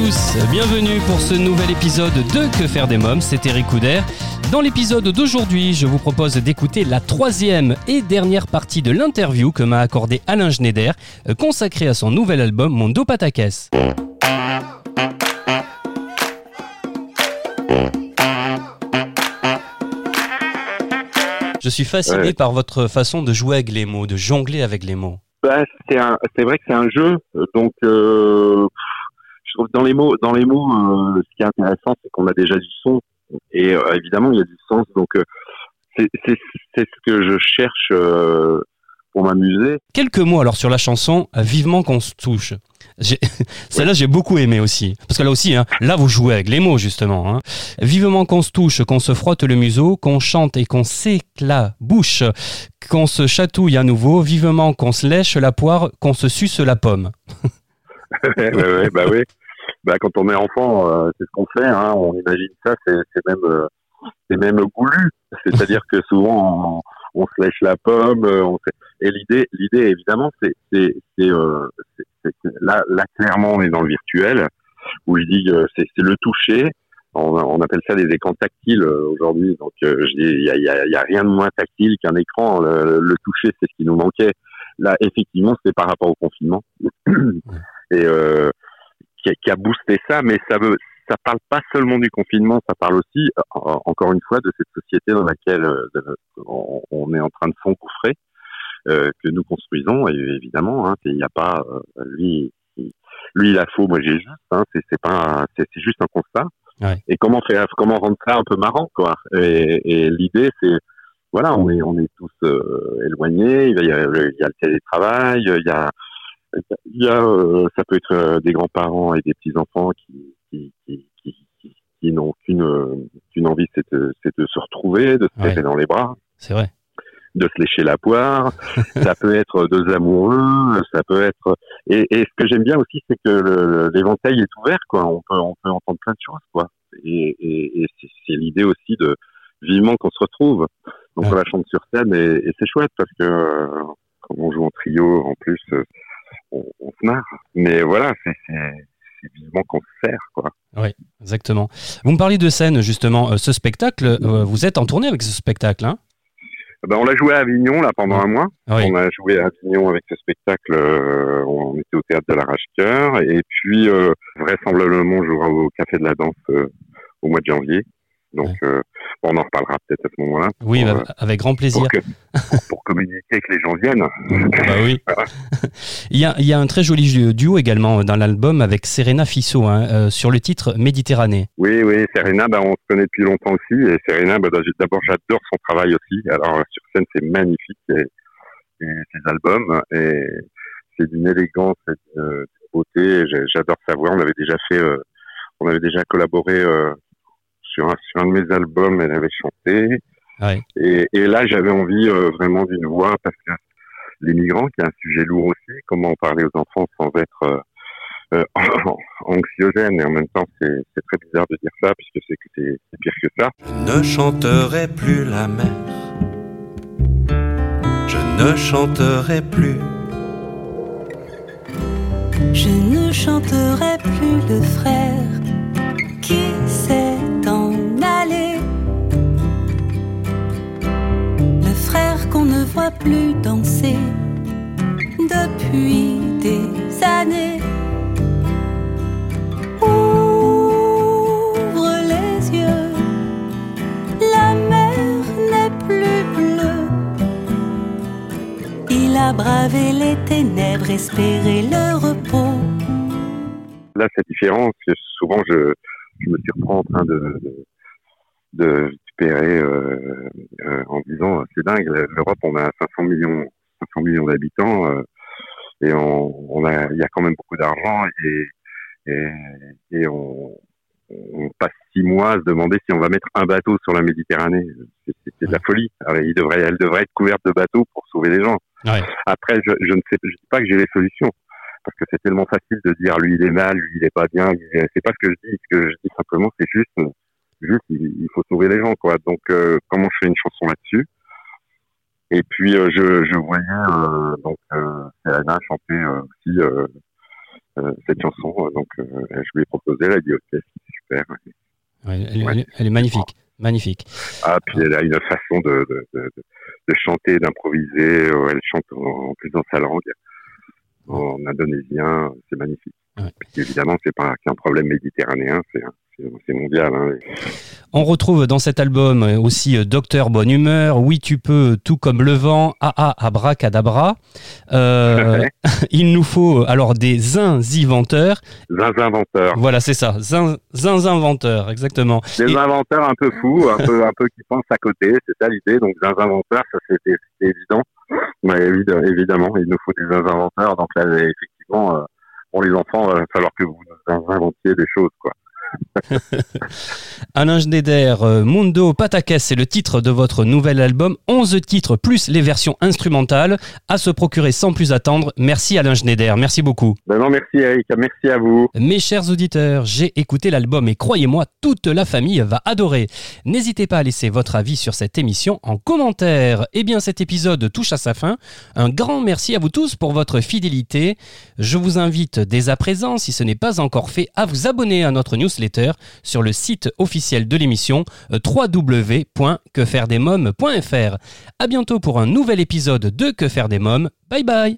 Tous, bienvenue pour ce nouvel épisode de Que faire des mômes, c'est Eric Couder. Dans l'épisode d'aujourd'hui, je vous propose d'écouter la troisième et dernière partie de l'interview que m'a accordé Alain Schneider, euh, consacrée à son nouvel album Mondo Patakès. Je suis fasciné Ouais. par votre façon de jouer avec les mots, de jongler avec les mots. Bah, c'est vrai que c'est un jeu, donc euh, dans les mots, dans les mots, euh, ce qui est intéressant, c'est qu'on a déjà du son et euh, évidemment il y a du sens, donc euh, c'est, ce que je cherche pour m'amuser. Quelques mots alors sur la chanson Vivement qu'on se touche. Celle-là, j'ai beaucoup aimé aussi. Parce que là aussi, hein, là, vous jouez avec les mots, justement. hein. Vivement qu'on se touche, qu'on se frotte le museau, qu'on chante et qu'on s'éclabouche, qu'on se chatouille à nouveau, vivement qu'on se lèche la poire, qu'on se suce la pomme. ouais, ouais, ouais, bah oui. Bah quand on est enfant, euh, c'est ce qu'on fait. Hein, on imagine ça, c'est, même, euh, c'est même goulu. C'est-à-dire que souvent on, on se lèche la pomme. euh, On fait- Et l'idée, l'idée évidemment, c'est, euh, là, là clairement, on est dans le virtuel où je dis euh, c'est, le toucher. On, on appelle ça des écrans tactiles euh, aujourd'hui. Donc je dis il y a, y, a, y a rien de moins tactile qu'un écran. Le, le toucher, c'est ce qui nous manquait. Là, effectivement, c'est par rapport au confinement. Et euh, qui, a, qui a boosté ça, mais ça veut, ça parle pas seulement du confinement, ça parle aussi, encore une fois, de cette société dans laquelle euh, on, est en train de s'engouffrer, euh, que nous construisons. Et évidemment, hein, il n'y a pas euh, lui, lui il a faux, moi j'ai juste. Hein, c'est pas, c'est juste un constat. Ouais. Et comment faire, comment rendre ça un peu marrant, quoi. Et, et l'idée, c'est voilà, on est, on est tous euh, éloignés. Il y, a, il y a le télétravail, il y a il y a, euh, ça peut être euh, des grands-parents et des petits-enfants qui, qui, qui, qui, qui- n'ont qu'une euh, qu'une envie, c'est de, de se retrouver, de se Ouais. serrer dans les bras, C'est vrai. de se lécher la poire. ça peut être deux amoureux, ça peut être. Et, et ce que j'aime bien aussi, c'est que l'éventail est ouvert, quoi. On peut, on peut entendre plein de choses, quoi. Et, et, et c'est l'idée aussi de vivement qu'on se retrouve. Donc Ouais. on la chante sur scène et, et c'est chouette parce que euh, comme on joue en trio, en plus, euh, on, on se marre. Mais voilà, c'est vivement qu'on se sert, quoi. Exactement. Vous me parlez de scène, justement. Euh, ce spectacle, euh, vous êtes en tournée avec ce spectacle, hein? Ben, on l'a joué à Avignon là pendant un mois. Oui. On a joué à Avignon avec ce spectacle. euh, on était au théâtre de l'Arrache-Cœur et puis euh, vraisemblablement on jouera au Café de la Danse euh, au mois de janvier. Donc Ouais. Euh, on en reparlera peut-être à ce moment-là. Oui, pour, bah, euh, avec grand plaisir. pour, que- pour- pour communiquer et que les gens viennent. Bah oui. il, y a, il y a un très joli duo également dans l'album avec Serena Fissot hein, euh, sur le titre Méditerranée. Oui, oui, Serena, ben, on se connaît depuis longtemps aussi. Et Serena, ben, d'abord, j'adore son travail aussi. Alors, sur scène, c'est magnifique, et, et ses albums. Et c'est d'une élégance et d'une beauté. J'adore sa voix. On avait déjà fait, euh, on avait déjà collaboré euh, sur, un, sur un de mes albums. Elle avait chanté. Ouais. Et, et là, j'avais envie euh, vraiment d'une voix parce que les migrants, qui est un sujet lourd aussi, comment parler aux enfants sans être euh, euh, anxiogène et en même temps c'est très bizarre de dire ça puisque c'est que c'est c'est pire que ça. Je ne chanterai plus la mer. Je ne chanterai plus. Je ne chanterai plus le frère plus danser depuis des années. Ouvre les yeux, la mer n'est plus bleue. Il a bravé les ténèbres, espéré le repos. Là c'est différent que souvent je, je me surprends en train de, de récupérer euh, euh, en disant c'est dingue l'Europe on a 500 millions 500 millions d'habitants euh, et on, on a il y a quand même beaucoup d'argent et et, et on on passe six mois à se demander si on va mettre un bateau sur la Méditerranée. C'est de la folie. Alors, il devrait, elle devrait être couverte de bateaux pour sauver les gens. Ouais. Après, je, je ne sais, je dis pas que j'ai les solutions, parce que c'est tellement facile de dire lui il est mal, lui il est pas bien. euh, C'est pas ce que je dis. Ce que je dis simplement, c'est juste, euh, juste, il, il faut sauver les gens, quoi. Donc, euh, comment je fais une chanson là-dessus Et puis, euh, je, je voyais euh, donc euh, Anna chanter euh, aussi euh, euh, cette chanson, donc euh, je lui ai proposé, elle a dit ok, c'est super. Ouais, elle, Ouais. elle- elle est magnifique. Magnifique. Ah, puis elle a une façon de, de, de, de- chanter, d'improviser. Elle chante en, en plus dans sa langue, en indonésien. C'est magnifique. Ouais. Évidemment, c'est pas qu'un problème méditerranéen, c'est mondial. Hein. On retrouve dans cet album euh, aussi euh, Docteur Bonne Humeur, Oui tu peux, tout comme le vent, AA Abracadabra. Euh, il nous faut alors des inventeurs. Zinzin inventeurs. Voilà, c'est ça. Zin, inventeurs, exactement. Des Et- inventeurs un peu fous, un peu, un peu qui pensent à côté. C'est ça l'idée. Donc, des inventeurs, ça c'était évident. Mais évid- évidemment, il nous faut des inventeurs. Donc là, effectivement, euh, pour les enfants, il va falloir que vous inventiez des choses, quoi. Alain Schneider, euh, Mundo Patakes, c'est le titre de votre nouvel album. 11 titres plus les versions instrumentales à se procurer sans plus attendre. Merci Alain Schneider, merci beaucoup. Ben non, merci Eric, merci à vous. Mes chers auditeurs, j'ai écouté l'album et croyez-moi, toute la famille va adorer. N'hésitez pas à laisser votre avis sur cette émission en commentaire. Eh bien, cet épisode touche à sa fin. Un grand merci à vous tous pour votre fidélité. Je vous invite dès à présent, si ce n'est pas encore fait, à vous abonner à notre newsletter sur le site officiel de l'émission euh, www.quefairedesmoms.fr. À bientôt pour un nouvel épisode de Que faire des mômes. Bye bye.